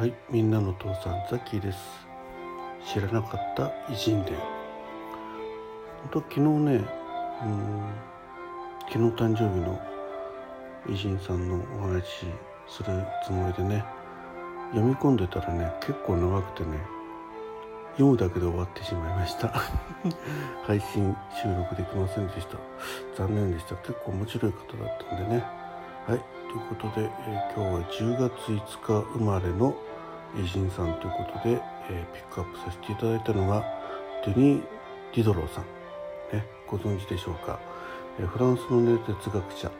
はい、みんなの父さんザッキーです。知らなかった偉人伝。本当昨日ね、うん、昨日誕生日の偉人さんのお話するつもりでね、読み込んでたらね、結構長くてね、読むだけで終わってしまいました。配信収録できませんでした。残念でした。結構面白い方だったんでね。はい、ということで、えー、今日は10月5日生まれの偉人さんということで、えー、ピックアップさせていただいたのがデニー・ディドローさん、ね、ご存知でしょうか、えー、フランスの、ね、哲学者、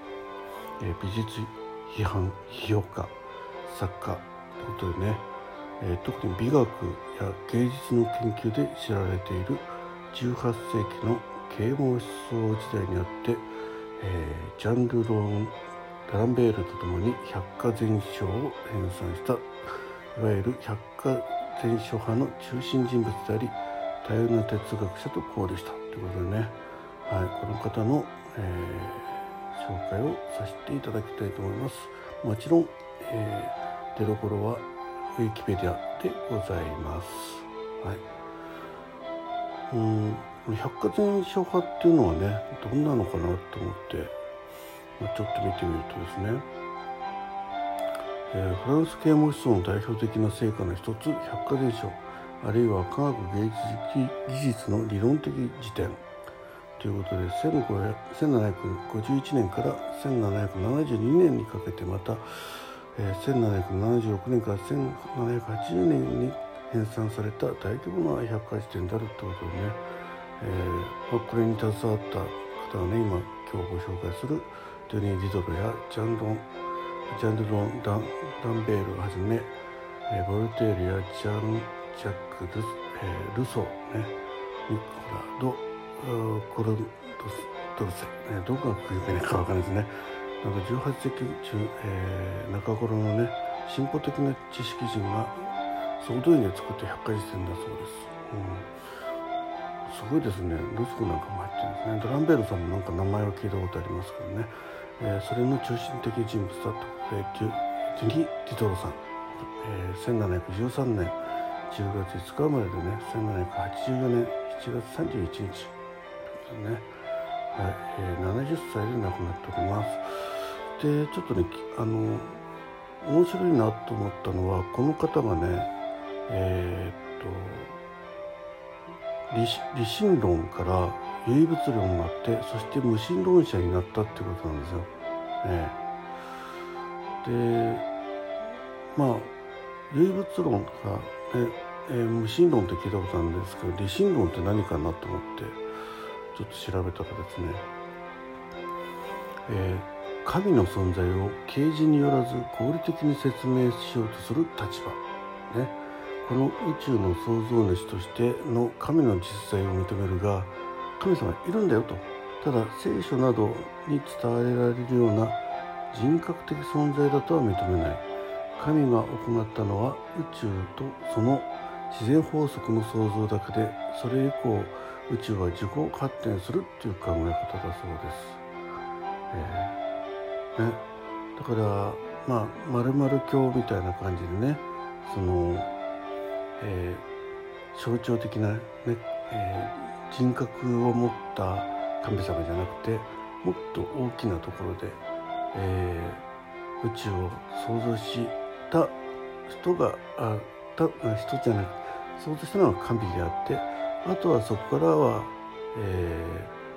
え美術批判批評家作家ということでね、え特に美学や芸術の研究で知られている18世紀の啓蒙思想時代にあって、えジャンルローンランベールとともに百科全書を編纂したいわゆる百科全書派の中心人物であり多様な哲学者と交流したということでね、はい、この方の、えー、紹介をさせていただきたいと思います。もちろん、えー、出どころはウィキペディアでございます。はい。うん百科全書派っていうのはねどんなのかなと思ってまちょっと見てみるとですね、えー、フランス啓蒙思想の代表的な成果の一つ百科全書あるいは科学芸術技術の理論的辞典。ということで1751年から1772年にかけてまた、えー、1776年から1780年に編纂された大規模な百科事典であるということでね、えー、これに携わった方がね今今日ご紹介するトゥニー・ディドルやジャンロンジャンルロン・ダンダンベールをはじめ、え、ボルテールやジャン・ジャック・ル,、え、ルソー、ね、ニコラ・ド・コルドドルセ、ね、どこが区切りか分かんないですね。なんか18世紀中、えー、中頃のね進歩的な知識人が総動員で作って百科事典だそうです。うん。すごいですね。ルスクなんかも入ってるんですね。ドランベールさんもなんか名前は聞いたことありますけどね。えー、それの中心的人物だった、えー、ジュニ・ティトロさん、えー、1713年10月5日生まれでね1784年7月31日。ね、はい。えー、70歳で亡くなっております。でちょっとねあの面白いなと思ったのはこの方がねえー、っと理心論から唯物論になってそして無神論者になったってことなんですよ。えでまあ唯物論が、ねえ、無神論って聞いたことあるんですけど理心論って何かなと思ってちょっと調べたらですね、えー、神の存在を啓示によらず合理的に説明しようとする立場、ね、この宇宙の創造主としての神の実在を認めるが神様いるんだよと。ただ聖書などに伝えられるような人格的存在だとは認めない。神が行ったのは宇宙とその自然法則の創造だけでそれ以降宇宙は自己発展するっていう考え方だそうです。えーね、だからまあ丸々教みたいな感じでねその、えー、象徴的なね、えー人格を持った神様じゃなくてもっと大きなところで、えー、宇宙を創造した人があた人じゃなく創造したのは神であってあとはそこからは、え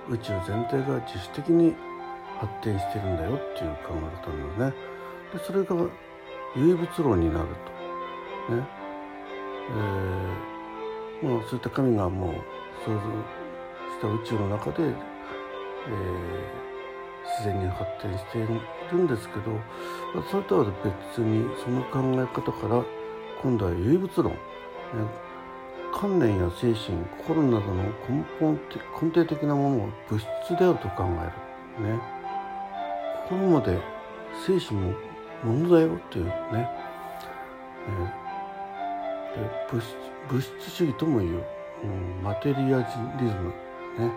ー、宇宙全体が自主的に発展してるんだよっていう考え方なのね。でそれが唯物論になると。ねえー、まあ、そういった神がもう想像した宇宙の中で、えー、自然に発展しているんですけどそれとは別にその考え方から今度は唯物論、ね、観念や精神心などの根本根底的なものを物質であると考える、ね、心まで精神もものだよっていうね、えー、物質物質主義ともいううん、マテリアリズムね、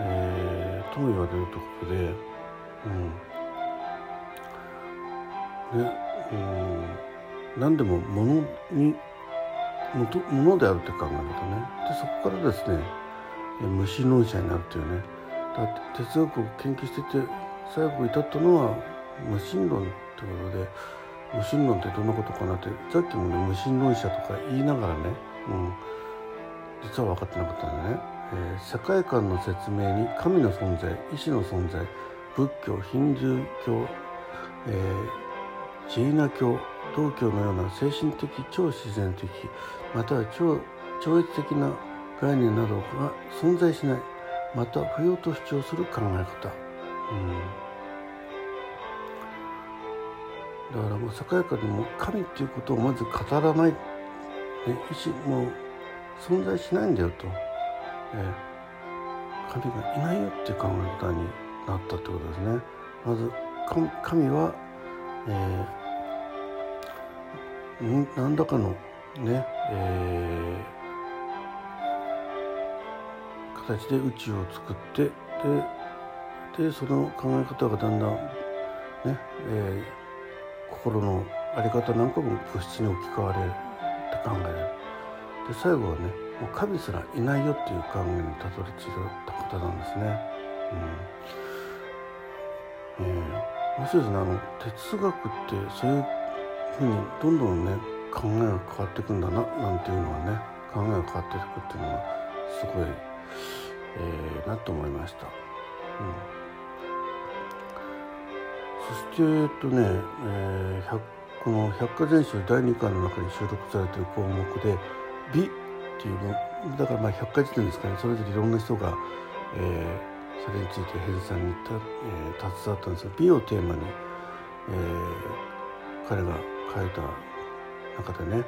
えー、とも言われるところで、うん。ねうん、何でも物にものであるって考え方ね。でそこからですね無神論者になるというね。だって哲学を研究してて最後至ったのは無神論ってことで無神論ってどんなことかな？ってさっきもね無神論者とか言いながらね、うん、実は分かってなかったんだね、えー、世界観の説明に神の存在意志の存在仏教ヒンドゥー教、えー、ジェイナ教道教のような精神的超自然的または超超越的な概念などが存在しないまた不要と主張する考え方、うん、だからもう世界観でも神っていうことをまず語らない、ね、意志もう存在しないんだよと、えー、神がいないよっていう考え方になったってことですね。まず神は、えー、何らかのね、えー、形で宇宙を作ってででその考え方がだんだんね、えー、心の在り方なんかも物質に置き換われって考えるで最後はねもう神すらいないよっていう考えにたどり着いた方なんですね。うんえー、面白いですねあの哲学ってそういうふうにどんどんね考えが変わっていくんだななんていうのはね考えが変わっていくっていうのはすごい、えー、なと思いました。うんそしてえっとね、えー、この百科全書第2巻の中に収録されている項目で「美」っていうのだからまあ百科事典ですかね。それぞれいろんな人が、えー、それについて編纂にた、えー、携わったんですが美をテーマに、えー、彼が書いた中でね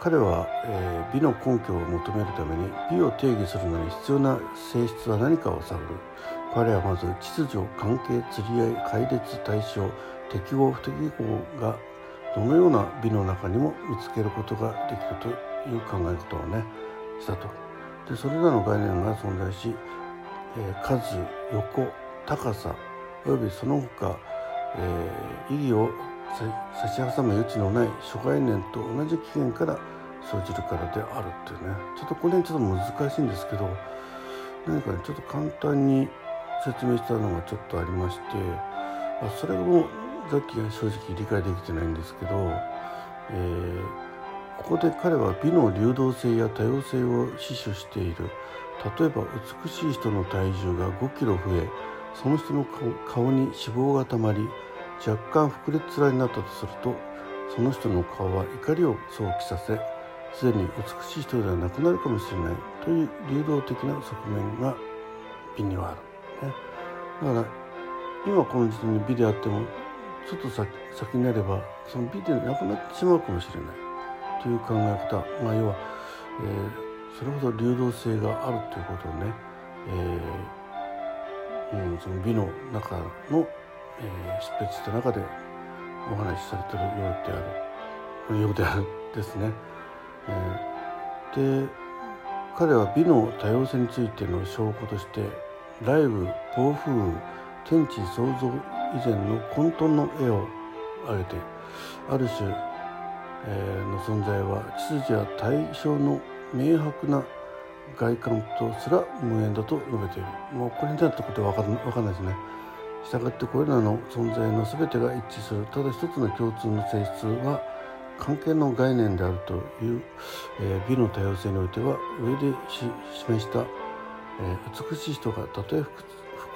彼は、えー、美の根拠を求めるために美を定義するのに必要な性質は何かを探る。彼はまず秩序関係釣り合い解列対象適合不適合がどのような美の中にも見つけることができるという考え方をねしたと。でそれらの概念が存在し、えー、数横高さおよびその他、えー、意義を差し挟む余地のない諸概念と同じ起源から生じるからであるっていうね。ちょっとこれちょっと難しいんですけど何かねちょっと簡単に説明したのがちょっとありましてそれもさっきは正直理解できてないんですけど、えー、ここで彼は美の流動性や多様性を死守している。例えば美しい人の体重が5キロ増えその人の顔に脂肪がたまり若干膨れつらになったとするとその人の顔は怒りを想起させすでに美しい人ではなくなるかもしれないという流動的な側面が美にはある、ね、だから今この時点に美であってもちょっと先先になればその美でなくなってしまうかもしれないという考え方、まあ、要は、えー、それほど流動性があるということをね、えーうん、その美の中のえー、執筆した中でお話しされてるようであるようであるですね。えー、で彼は美の多様性についての証拠として雷雨暴風雨天地創造以前の混沌の絵を挙げてある種、えー、の存在は秩序や対象の明白な外観とすら無縁だと述べているもうこれに至ったことは分かんないですね。したがってこれらの存在の全てが一致するただ一つの共通の性質は関係の概念であるという、えー、美の多様性においては上で示した、えー、美しい人がたとえ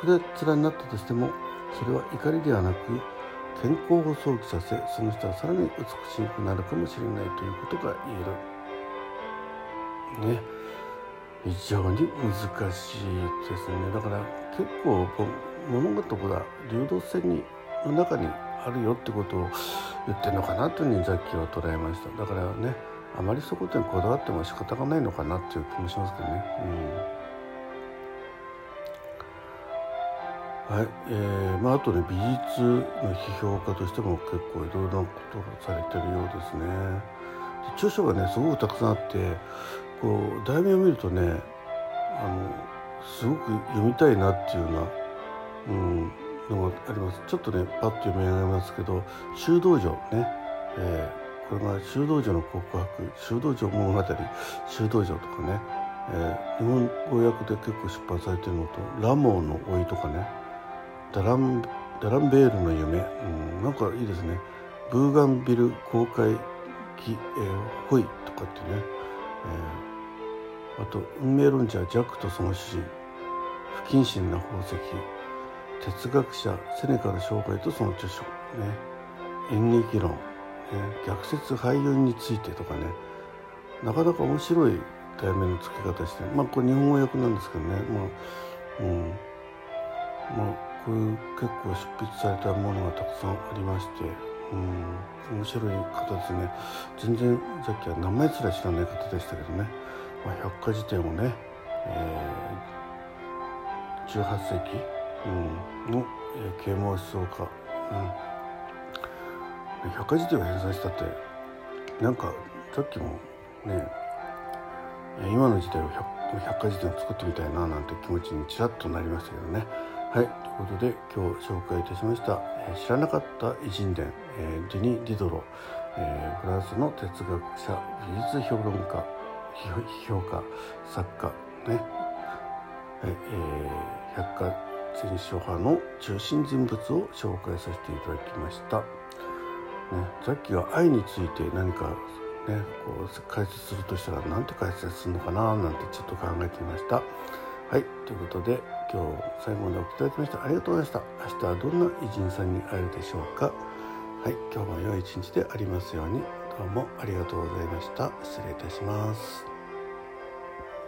膨れ面になったとしてもそれは怒りではなく健康を想起させその人はさらに美しくなるかもしれないということが言える。ね非常に難しいですねだから結構物事が流動性にの中にあるよってことを言ってるのかなというふうにザッキーは捉えましただからねあまりそこでこだわっても仕方がないのかなっていう気もしますけどね。うん、はいえーまあ、あとね美術の批評家としても結構いろいろなことがされてるようですね。著書がねすごくたくさんあってこう題名を見るとねあのすごく読みたいなっていうようなうん、のがありますちょっとねパッと読み上げますけど修道女ね、えー、これが修道女の告白修道女物語修道女とかね、えー、日本語訳で結構出版されてるのと「ラモーの老い」とかねダラン「ダランベールの夢」うん、なんかいいですね「ブーガンビル公開記、えー、ホイ」とかってね、えー、あと「運命論者ジャックとその詩人不謹慎な宝石」哲学者セネカル生涯とその著書、ね、演劇論、ね、逆説俳優についてとかね。なかなか面白い題名の付け方してまあこれ日本語訳なんですけどね。まあうん。まあういう結構執筆されたものがたくさんありましてうん面白い方ですね。全然さっきは名前すら知らない方でしたけどね、まあ、百科事典をね、えー、18世紀、の、えー、啓蒙思想家、うん、百科事典を編纂したってなんかさっきもね今の時代を百科事典を作ってみたいななんて気持ちにちらっとなりましたけどね。はい、ということで今日紹介いたしました、え、知らなかった偉人伝、え、デニ・ディドロ、え、フランスの哲学者美術評論家批評家作家ね、はいえー、百科全書派の中心人物を紹介させていただきました。ね、さっきは愛について何かねこう解説するとしたら何て解説するのかななんてちょっと考えてみました。はいということで今日最後までお聴きいただきましてありがとうございました。明日はどんな偉人さんに会えるでしょうか。はい今日も良い一日でありますように。どうもありがとうございました。失礼いたします。